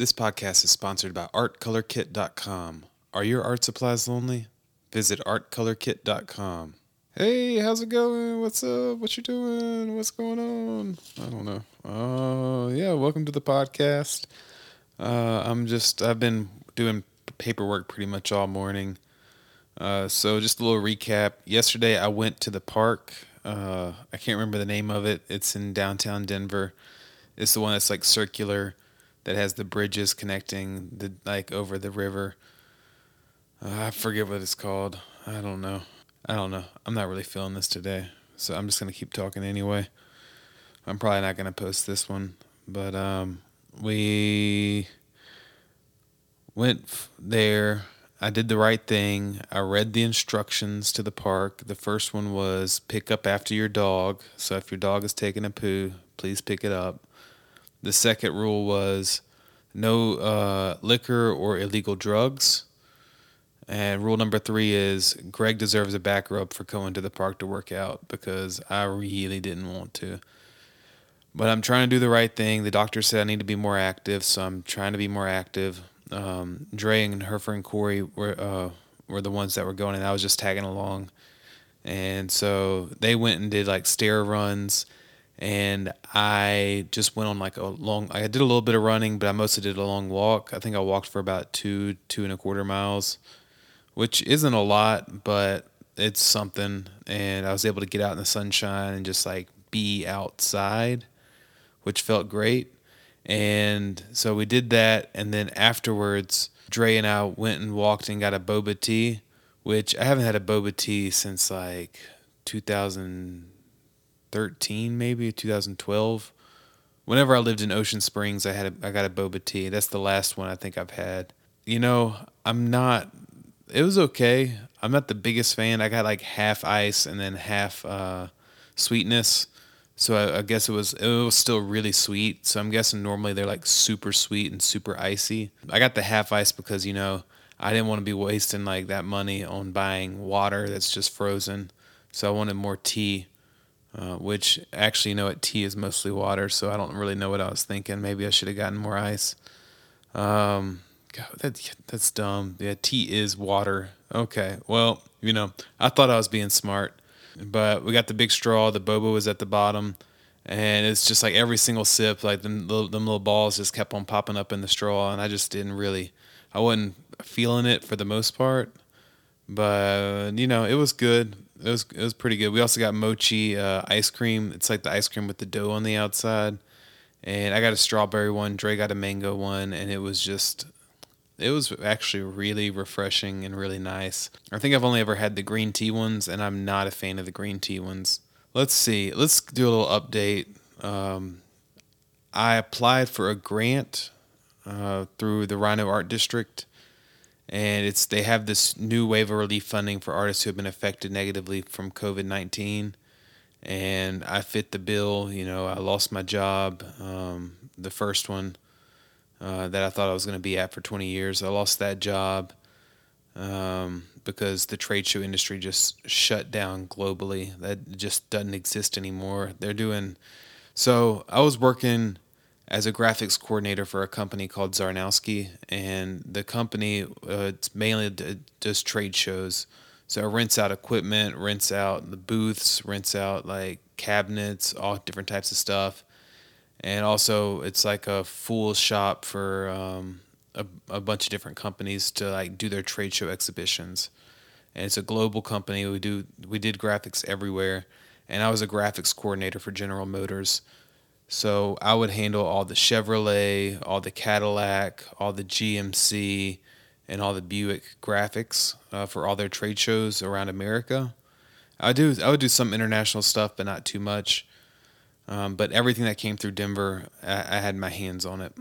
This podcast is sponsored by ArtColorKit.com. Are your art supplies lonely? Visit ArtColorKit.com. Hey, how's it going? What's up? What you doing? What's going on? I don't know. Oh, uh, yeah. Welcome to the podcast. Uh, I'm just. I've been doing paperwork pretty much all morning. Uh, so just a little recap. Yesterday I went to the park. Uh, I can't remember the name of it. It's in downtown Denver. It's the one that's like circular, that has the bridges connecting the like over the river. Uh, I forget what it's called. I don't know. I don't know. I'm not really feeling this today, so I'm just gonna keep talking anyway. I'm probably not gonna post this one, but um, we went there. I did the right thing. I read the instructions to the park. The first one was pick up after your dog. So if your dog is taking a poo, please pick it up. The second rule was no uh, liquor or illegal drugs. And rule number three is Greg deserves a back rub for going to the park to work out because I really didn't want to. But I'm trying to do the right thing. The doctor said I need to be more active, so I'm trying to be more active. Um, Dre and her friend Corey were uh, were the ones that were going, and I was just tagging along. And so they went and did like stair runs and I just went on like a long. I did a little bit of running, but I mostly did a long walk. I think I walked for about two two and a quarter miles, which isn't a lot, but it's something. And I was able to get out in the sunshine and just like be outside, which felt great. And so we did that, and then afterwards, Dre and I went and walked and got a boba tea, which I haven't had a boba tea since like 2000 2013, maybe 2012. Whenever I lived in Ocean Springs, I had a, I got a boba tea. That's the last one I think I've had. You know, I'm not. It was okay. I'm not the biggest fan. I got like half ice and then half uh, sweetness. So I, I, guess it was it was still really sweet. So I'm guessing normally they're like super sweet and super icy. I got the half ice because you know I didn't want to be wasting like that money on buying water that's just frozen. So I wanted more tea. Uh, which actually, you know, tea is mostly water, so I don't really know what I was thinking. Maybe I should have gotten more ice. Um, God, that, that's dumb. Yeah, tea is water. Okay, well, you know, I thought I was being smart, but we got the big straw. The boba was at the bottom, and it's just like every single sip, like them little, them little balls just kept on popping up in the straw, and I just didn't really, I wasn't feeling it for the most part, but you know, it was good it was it was pretty good. We also got mochi uh, ice cream. It's like the ice cream with the dough on the outside. And I got a strawberry one. Dre got a mango one, and it was just it was actually really refreshing and really nice. I think I've only ever had the green tea ones, and I'm not a fan of the green tea ones. Let's see. Let's do a little update. Um, I applied for a grant uh, through the RiNo Art District and it's they have this new wave of relief funding for artists who have been affected negatively from COVID nineteen, and I fit the bill. You know, I lost my job, um, the first one uh, that I thought I was going to be at for twenty years. I lost that job um, because the trade show industry just shut down globally. That just doesn't exist anymore. They're doing so. I was working as a graphics coordinator for a company called Czarnowski, and the company uh, it's mainly does trade shows. So it rents out equipment, rents out the booths, rents out like cabinets, all different types of stuff, and also it's like a full shop for um, a, a bunch of different companies to like do their trade show exhibitions. And it's a global company. We do we did graphics everywhere, and I was a graphics coordinator for General Motors. So I would handle all the Chevrolet, all the Cadillac, all the GMC, and all the Buick graphics uh, for all their trade shows around America. I do I would do some international stuff, but not too much. Um, but everything that came through Denver, I, I had my hands on it.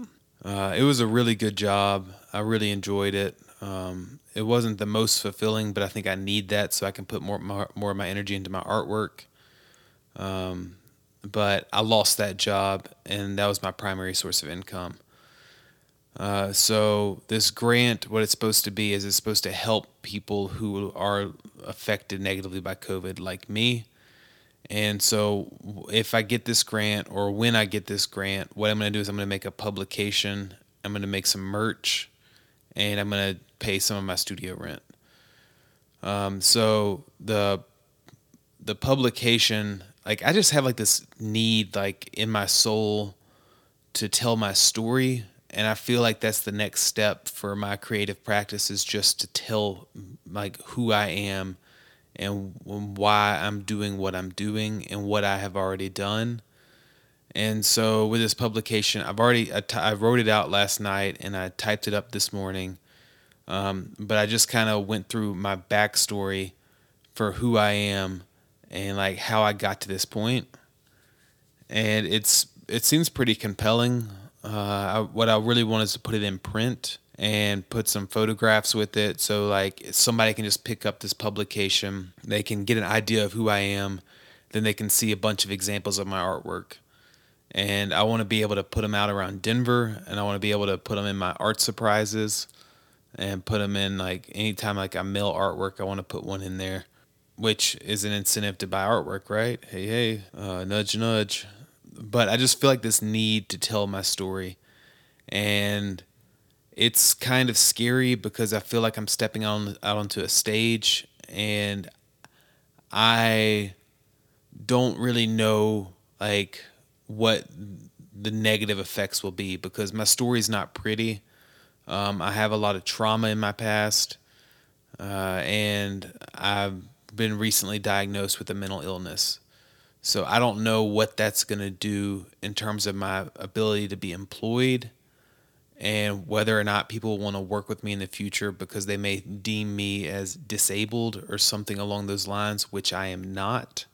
Uh, it was a really good job. I really enjoyed it. Um, it wasn't the most fulfilling, but I think I need that so I can put more more, more of my energy into my artwork. Um, but I lost that job, and that was my primary source of income. Uh, so this grant, what it's supposed to be, is it's supposed to help people who are affected negatively by COVID, like me. And so, if I get this grant, or when I get this grant, what I'm going to do is I'm going to make a publication I'm going to make some merch, and I'm going to pay some of my studio rent. Um, so the the publication, like I just have like this need, like in my soul, to tell my story, and I feel like that's the next step for my creative practice is just to tell like who I am and why I'm doing what I'm doing and what I have already done. And so with this publication, I've already I, t- I wrote it out last night and I typed it up this morning. Um, but I just kind of went through my backstory for who I am and like how I got to this point. And it's it seems pretty compelling. Uh, I, what I really want is to put it in print and put some photographs with it. So like somebody can just pick up this publication. They can get an idea of who i am. Then they can see a bunch of examples of my artwork. And i want to be able to put them out around denver and i want to be able to put them in my art surprises and put them in like anytime like i mail artwork i want to put one in there which is an incentive to buy artwork right? Hey hey uh, nudge nudge. But i just feel like this need to tell my story. And it's kind of scary because I feel like I'm stepping on out onto a stage and I don't really know like what the negative effects will be because my story is not pretty. Um, I have a lot of trauma in my past, uh, and I've been recently diagnosed with a mental illness. So I don't know what that's going to do in terms of my ability to be employed and whether or not people want to work with me in the future because they may deem me as disabled or something along those lines, which I am not.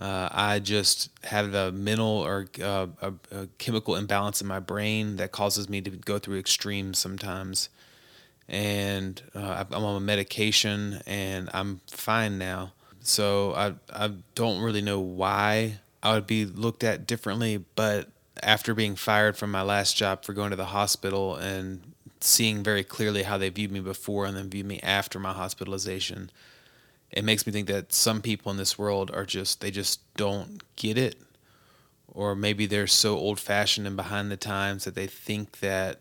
Uh, I just have a mental or uh, a, a, chemical imbalance in my brain that causes me to go through extremes sometimes. And uh, I'm on medication and I'm fine now. So I, I don't really know why I would be looked at differently, but after being fired from my last job for going to the hospital and seeing very clearly how they viewed me before and then viewed me after my hospitalization, it makes me think that some people in this world are just, they just don't get it. Or maybe they're so old fashioned and behind the times that they think that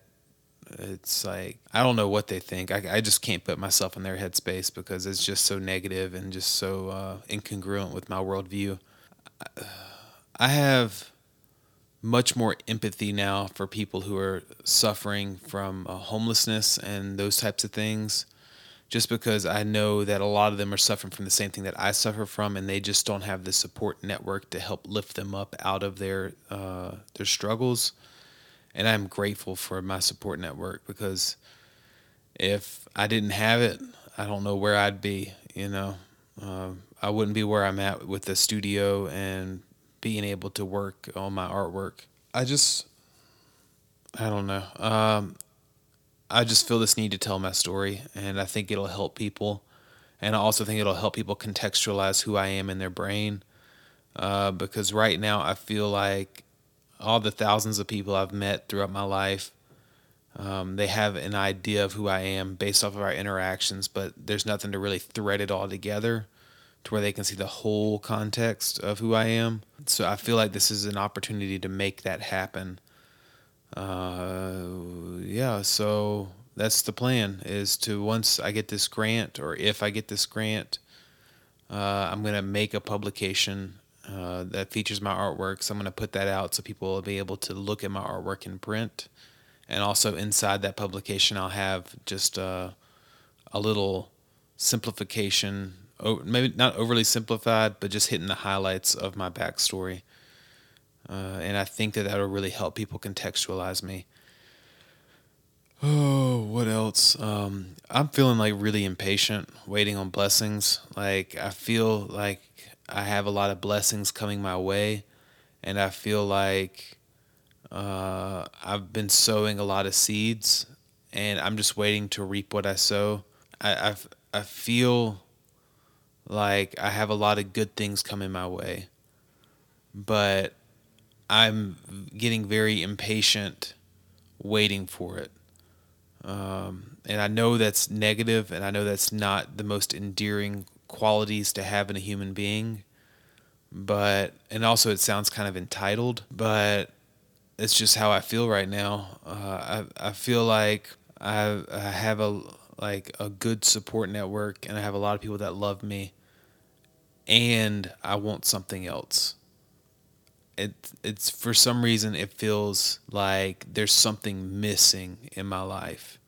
it's like, I don't know what they think. I, I just can't put myself in their headspace because it's just so negative and just so uh, incongruent with my worldview. I have much more empathy now for people who are suffering from uh, homelessness and those types of things just because I know that a lot of them are suffering from the same thing that I suffer from, and they just don't have the support network to help lift them up out of their uh, their struggles. And I'm grateful for my support network because if I didn't have it, I don't know where I'd be. You know, uh, I wouldn't be where I'm at with the studio and being able to work on my artwork. I just, I don't know. Um, I just feel this need to tell my story, and I think it'll help people. And I also think it'll help people contextualize who I am in their brain. Uh, because right now, I feel like all the thousands of people I've met throughout my life, um, they have an idea of who I am based off of our interactions, but there's nothing to really thread it all together to where they can see the whole context of who I am. So I feel like this is an opportunity to make that happen. Uh, yeah, so that's the plan is to once I get this grant or if I get this grant, uh, I'm going to make a publication uh, that features my artwork. So I'm going to put that out so people will be able to look at my artwork in print. And also inside that publication, I'll have just uh, a little simplification maybe not overly simplified, but just hitting the highlights of my backstory. Uh, and I think that that'll really help people contextualize me. Oh, what else? Um, I'm feeling like really impatient, waiting on blessings. Like, I feel like I have a lot of blessings coming my way, and I feel like uh, I've been sowing a lot of seeds, and I'm just waiting to reap what I sow. I, I've, I feel like I have a lot of good things coming my way, but I'm getting very impatient waiting for it. Um, and I know that's negative, and I know that's not the most endearing qualities to have in a human being. But, and also it sounds kind of entitled, but it's just how I feel right now. Uh, I I feel like I, I have a like a good support network, and I have a lot of people that love me, and I want something else. It it's for some reason it feels like there's something missing in my life.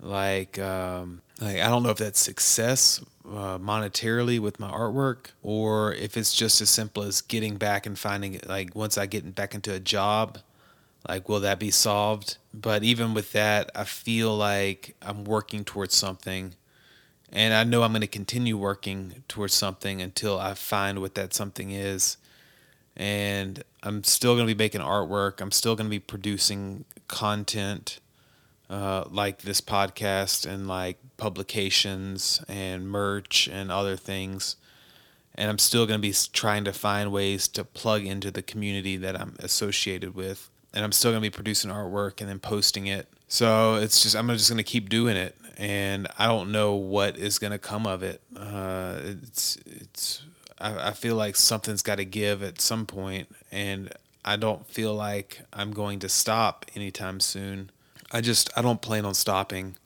Like um, like I don't know if that's success uh, monetarily with my artwork or if it's just as simple as getting back and finding like once I get back into a job like will that be solved? But even with that I feel like I'm working towards something and I know I'm going to continue working towards something until I find what that something is. And I'm still going to be making artwork. I'm still going to be producing content uh, like this podcast and like publications and merch and other things. And I'm still going to be trying to find ways to plug into the community that I'm associated with. And I'm still going to be producing artwork and then posting it. So it's just, I'm just going to keep doing it. And I don't know what is going to come of it. Uh, it's, it's, I, I feel like something's got to give at some point, and I don't feel like I'm going to stop anytime soon. I just I don't plan on stopping.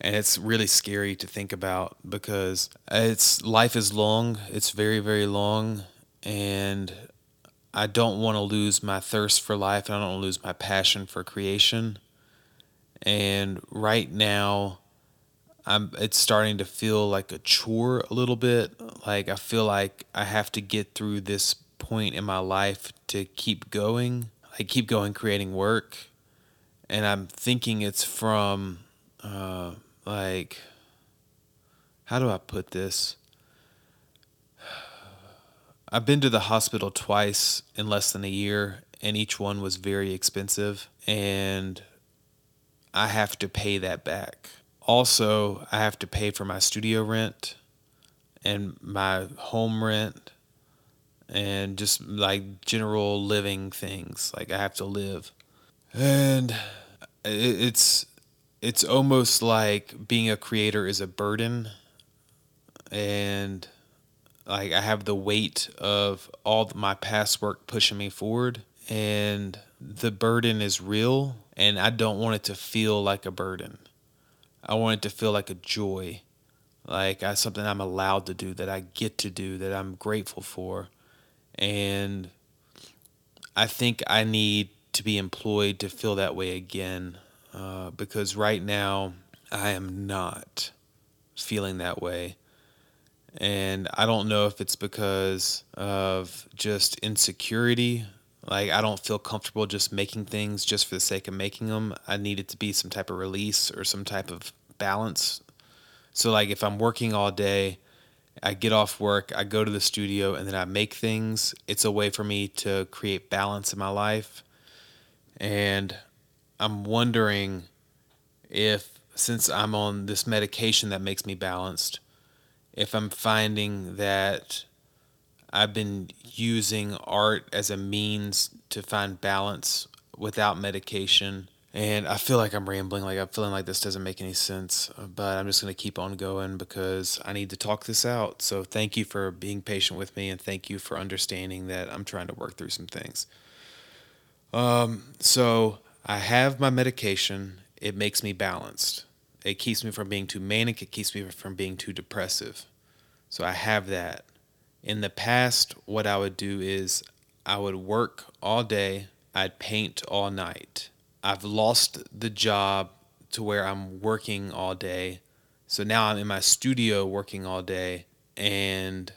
And it's really scary to think about because it's life is long. It's very very long and I don't want to lose my thirst for life and I don't want to lose my passion for creation. And right now I'm it's starting to feel like a chore a little bit. Like I feel like I have to get through this point in my life to keep going. I keep going creating work and I'm thinking it's from uh, like how do I put this? I've been to the hospital twice in less than a year, and each one was very expensive, and I have to pay that back. Also, I have to pay for my studio rent and my home rent and just like general living things. Like I have to live and it's it's almost like being a creator is a burden and like I have the weight of all my past work pushing me forward and the burden is real and I don't want it to feel like a burden. I want it to feel like a joy. Like I something I'm allowed to do that I get to do that I'm grateful for. And I think I need to be employed to feel that way again uh, because right now I am not feeling that way. And I don't know if it's because of just insecurity. Like, I don't feel comfortable just making things just for the sake of making them. I need it to be some type of release or some type of balance. So, like, if I'm working all day, I get off work, I go to the studio, and then I make things. It's a way for me to create balance in my life. And I'm wondering if, since I'm on this medication that makes me balanced, if I'm finding that I've been using art as a means to find balance without medication. And I feel like I'm rambling, like I'm feeling like this doesn't make any sense, but I'm just going to keep on going because I need to talk this out. So thank you for being patient with me and thank you for understanding that I'm trying to work through some things. Um, so I have my medication. It makes me balanced. It keeps me from being too manic. It keeps me from being too depressive. So I have that. In the past, what I would do is I would work all day. I'd paint all night. I've lost the job to where I'm working all day. So now I'm in my studio working all day. And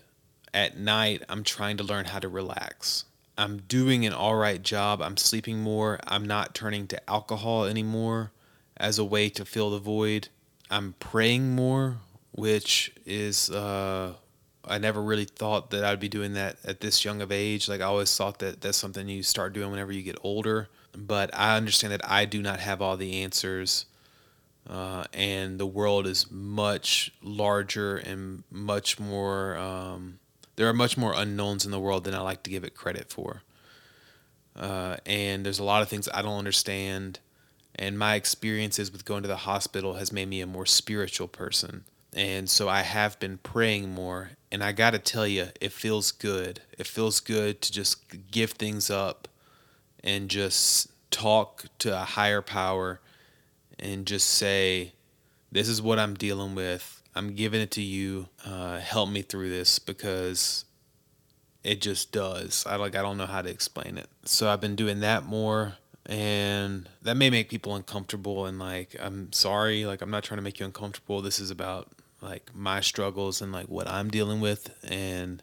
at night, I'm trying to learn how to relax. I'm doing an all right job. I'm sleeping more. I'm not turning to alcohol anymore as a way to fill the void. I'm praying more, which is uh, I never really thought that I'd be doing that at this young of age. Like I always thought that that's something you start doing whenever you get older. But I understand that I do not have all the answers. Uh, and the world is much larger and much more um, there are much more unknowns in the world than I like to give it credit for. Uh, and there's a lot of things I don't understand. And my experiences with going to the hospital has made me a more spiritual person. And so I have been praying more. And I got to tell you, it feels good. It feels good to just give things up and just talk to a higher power and just say, This is what I'm dealing with. I'm giving it to you. Uh, help me through this because it just does. I like I don't know how to explain it. So I've been doing that more and that may make people uncomfortable and like I'm sorry, like I'm not trying to make you uncomfortable. This is about like my struggles and like what I'm dealing with and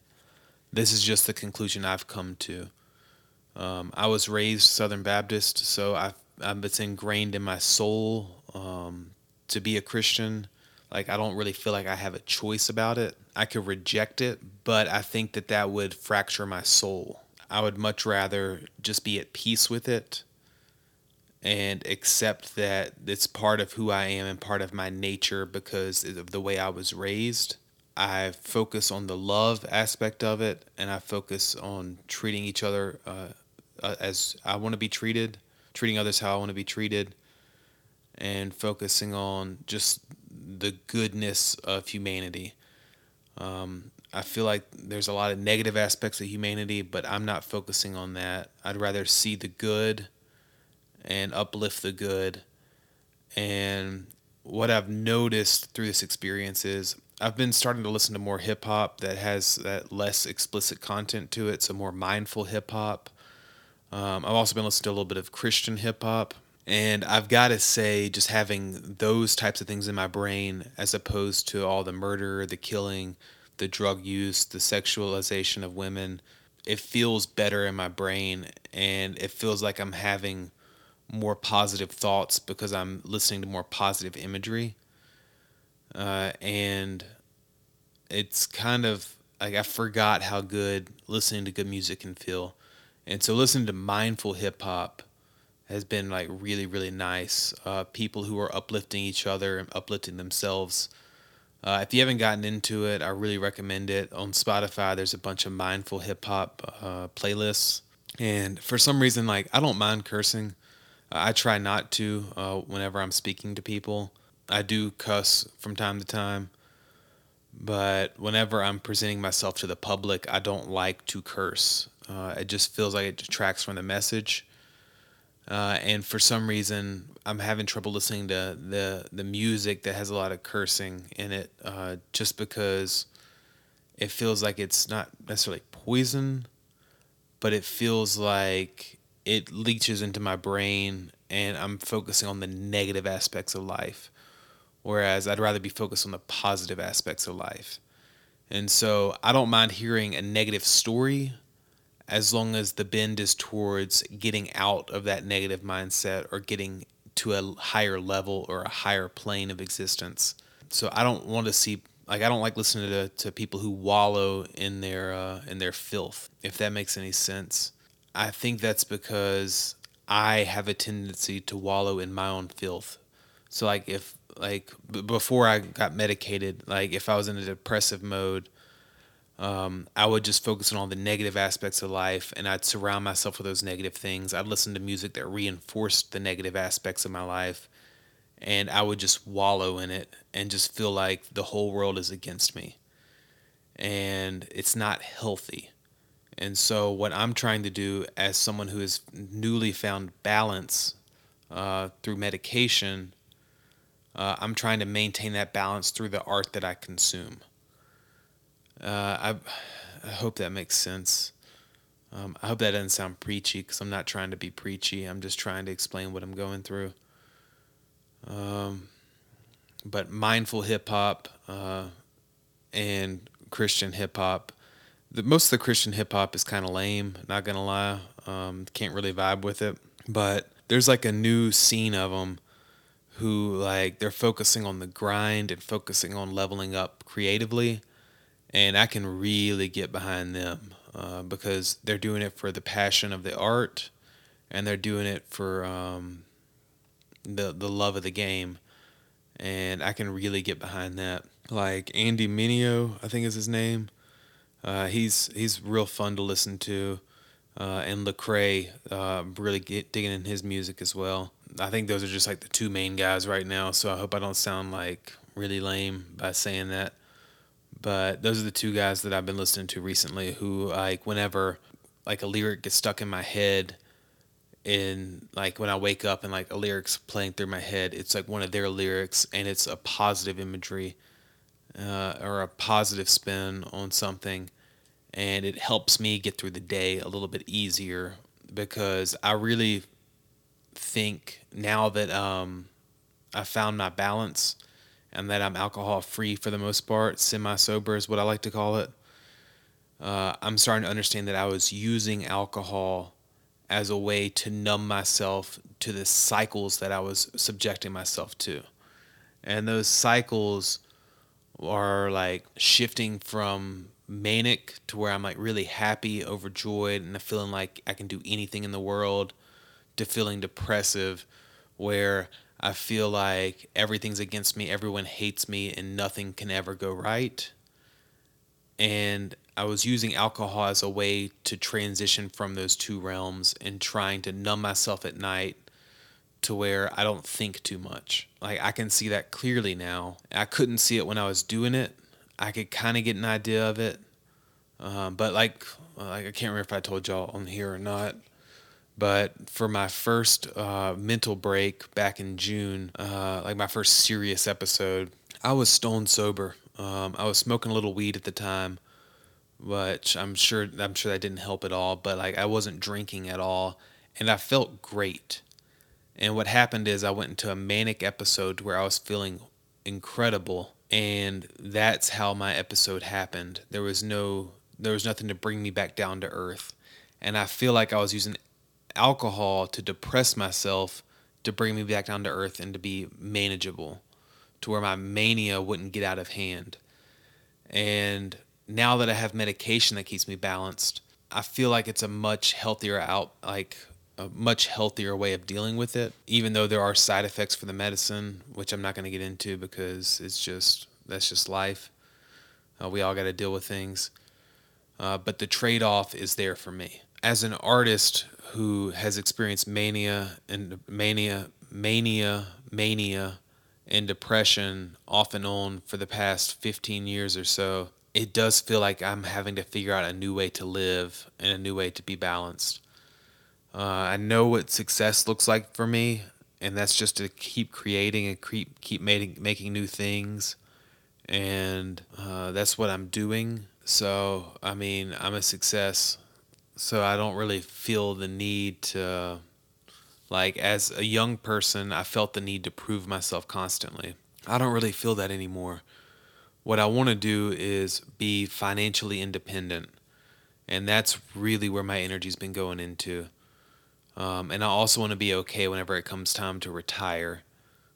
this is just the conclusion I've come to. Um, I was raised Southern Baptist, so I've, I've it's ingrained in my soul um, to be a Christian. Like I don't really feel like I have a choice about it. I could reject it, but I think that that would fracture my soul. I would much rather just be at peace with it and accept that it's part of who I am and part of my nature because of the way I was raised. I focus on the love aspect of it and I focus on treating each other uh, uh as I want to be treated, treating others how I want to be treated, and focusing on just the goodness of humanity. Um, I feel like there's a lot of negative aspects of humanity, but I'm not focusing on that. I'd rather see the good and uplift the good. And what I've noticed through this experience is I've been starting to listen to more hip hop that has that less explicit content to it, so more mindful hip hop. Um, I've also been listening to a little bit of Christian hip hop. And I've got to say, just having those types of things in my brain, as opposed to all the murder, the killing, the drug use, the sexualization of women, it feels better in my brain. And it feels like I'm having more positive thoughts because I'm listening to more positive imagery. Uh, and it's kind of like I forgot how good listening to good music can feel. And so listening to mindful hip hop has been like really really nice. Uh, people who are uplifting each other and uplifting themselves. Uh, if you haven't gotten into it, I really recommend it. On Spotify, there's a bunch of mindful hip hop uh, playlists, and for some reason, like I don't mind cursing. I try not to uh, whenever I'm speaking to people. I do cuss from time to time, but whenever I'm presenting myself to the public, I don't like to curse. Uh, it just feels like it detracts from the message. Uh, and for some reason, I'm having trouble listening to the the music that has a lot of cursing in it, uh, just because it feels like it's not necessarily poison, but it feels like it leaches into my brain, and I'm focusing on the negative aspects of life, whereas I'd rather be focused on the positive aspects of life. And so I don't mind hearing a negative story as long as the bend is towards getting out of that negative mindset or getting to a higher level or a higher plane of existence. So I don't want to see like I don't like listening to to people who wallow in their uh, in their filth. If that makes any sense, I think that's because I have a tendency to wallow in my own filth. So like if like b- before I got medicated, like if I was in a depressive mode, um, I would just focus on all the negative aspects of life and I'd surround myself with those negative things. I'd listen to music that reinforced the negative aspects of my life and I would just wallow in it and just feel like the whole world is against me. And it's not healthy. And so, what I'm trying to do as someone who has newly found balance uh, through medication, uh, I'm trying to maintain that balance through the art that I consume. Uh, I, I hope that makes sense. Um, I hope that doesn't sound preachy because I'm not trying to be preachy. I'm just trying to explain what I'm going through. Um, but mindful hip hop uh, and Christian hip hop, most of the Christian hip hop is kind of lame. Not gonna lie, um, can't really vibe with it. But there's like a new scene of them who like they're focusing on the grind and focusing on leveling up creatively and I can really get behind them uh, because they're doing it for the passion of the art, and they're doing it for um, the the love of the game, and I can really get behind that. Like Andy Mineo, I think is his name. Uh, he's he's real fun to listen to, uh, and Lecrae, uh, really get, digging in his music as well. I think those are just like the two main guys right now. So I hope I don't sound like really lame by saying that but those are the two guys that I've been listening to recently who like whenever like a lyric gets stuck in my head in like when I wake up and like a lyrics playing through my head, it's like one of their lyrics and it's a positive imagery uh, or a positive spin on something, and it helps me get through the day a little bit easier because I really think now that um, I found my balance and that I'm alcohol free for the most part, semi sober is what I like to call it. Uh, I'm starting to understand that I was using alcohol as a way to numb myself to the cycles that I was subjecting myself to. And those cycles are like shifting from manic to where I'm like really happy, overjoyed, and feeling like I can do anything in the world to feeling depressive where I feel like everything's against me, everyone hates me, and nothing can ever go right. And I was using alcohol as a way to transition from those two realms and trying to numb myself at night to where I don't think too much. Like I can see that clearly now. I couldn't see it when I was doing it. I could kind of get an idea of it, um, but like, like I can't remember if I told y'all on here or not. But for my first uh, mental break back in June, uh, like my first serious episode, I was stone sober. Um, I was smoking a little weed at the time, which I'm sure I'm sure that didn't help at all. But like I wasn't drinking at all, and I felt great. And what happened is I went into a manic episode where I was feeling incredible, and that's how my episode happened. There was no there was nothing to bring me back down to earth. And I feel like I was using alcohol to depress myself to bring me back down to earth and to be manageable to where my mania wouldn't get out of hand. And now that I have medication that keeps me balanced, I feel like it's a much healthier out like a much healthier way of dealing with it. Even though there are side effects for the medicine, which I'm not going to get into because it's just that's just life. Uh, we all got to deal with things. Uh, but the trade off is there for me. As an artist who has experienced mania and mania, mania, mania, and depression off and on for the past 15 years or so, it does feel like I'm having to figure out a new way to live and a new way to be balanced. Uh, I know what success looks like for me, and that's just to keep creating and keep keep making making new things, and uh, that's what I'm doing. So I mean, I'm a success so I don't really feel the need to like as a young person I felt the need to prove myself constantly. I don't really feel that anymore. What I want to do is be financially independent. And that's really where my energy's been going into. Um, and I also want to be okay whenever it comes time to retire.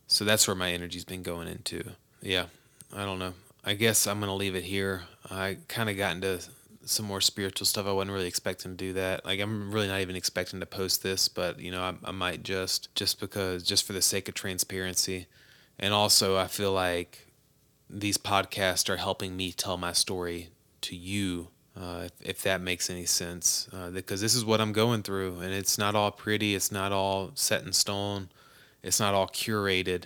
So that's where my energy's been going into. Yeah, I don't know. I guess I'm going to leave it here. I kind of got into some more spiritual stuff. I wasn't really expecting to do that. Like I'm really not even expecting to post this, but you know, I, I might just just because just for the sake of transparency, and also I feel like these podcasts are helping me tell my story to you. Uh, if, if that makes any sense, uh, because this is what I'm going through, and it's not all pretty. It's not all set in stone. It's not all curated.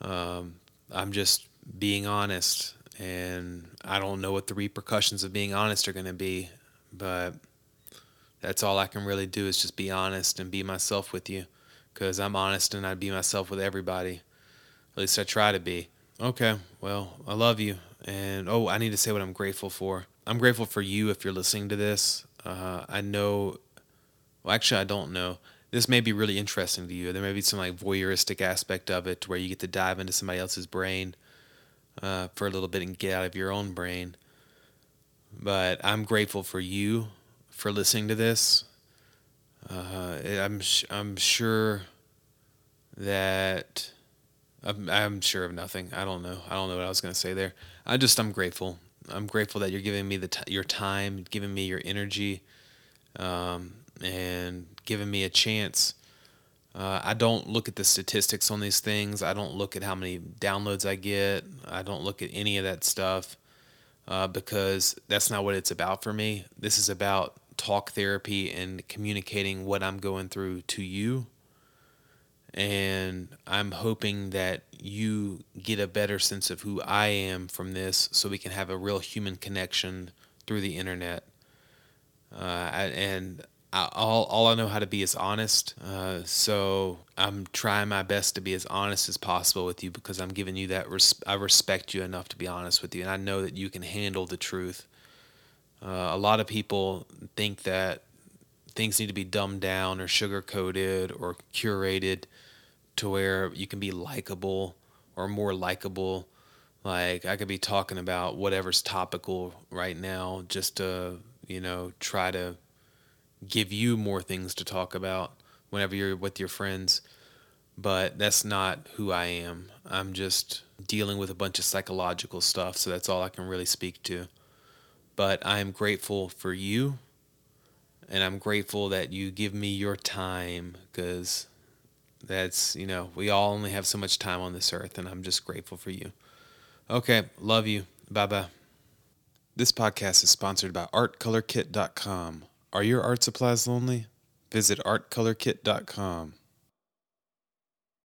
Um, I'm just being honest and I don't know what the repercussions of being honest are going to be, but that's all I can really do is just be honest and be myself with you because I'm honest and I'd be myself with everybody. At least I try to be. Okay, well, I love you. And oh, I need to say what I'm grateful for. I'm grateful for you if you're listening to this. Uh, I know, well, actually, I don't know. This may be really interesting to you. There may be some like voyeuristic aspect of it where you get to dive into somebody else's brain uh, for a little bit and get out of your own brain. But I'm grateful for you for listening to this. Uh, I'm I'm sure that I'm, I'm sure of nothing. I don't know. I don't know what I was gonna say there. I just I'm grateful. I'm grateful that you're giving me the t- your time, giving me your energy, um, and giving me a chance uh, I don't look at the statistics on these things. I don't look at how many downloads I get. I don't look at any of that stuff uh, because that's not what it's about for me. This is about talk therapy and communicating what I'm going through to you. And I'm hoping that you get a better sense of who I am from this so we can have a real human connection through the internet. Uh, and I, all all I know how to be is honest. Uh, so I'm trying my best to be as honest as possible with you because I'm giving you that. Res- I respect you enough to be honest with you, and I know that you can handle the truth. Uh, a lot of people think that things need to be dumbed down or sugar coated or curated to where you can be likable or more likable. Like I could be talking about whatever's topical right now just to, you know, try to give you more things to talk about whenever you're with your friends. But that's not who I am. I'm just dealing with a bunch of psychological stuff, so that's all I can really speak to. But I am grateful for you, and I'm grateful that you give me your time because that's, you know, we all only have so much time on this earth, and I'm just grateful for you. Okay, love you. Bye bye. This podcast is sponsored by ArtColorKit.com. Are your art supplies lonely? Visit ArtColorKit.com.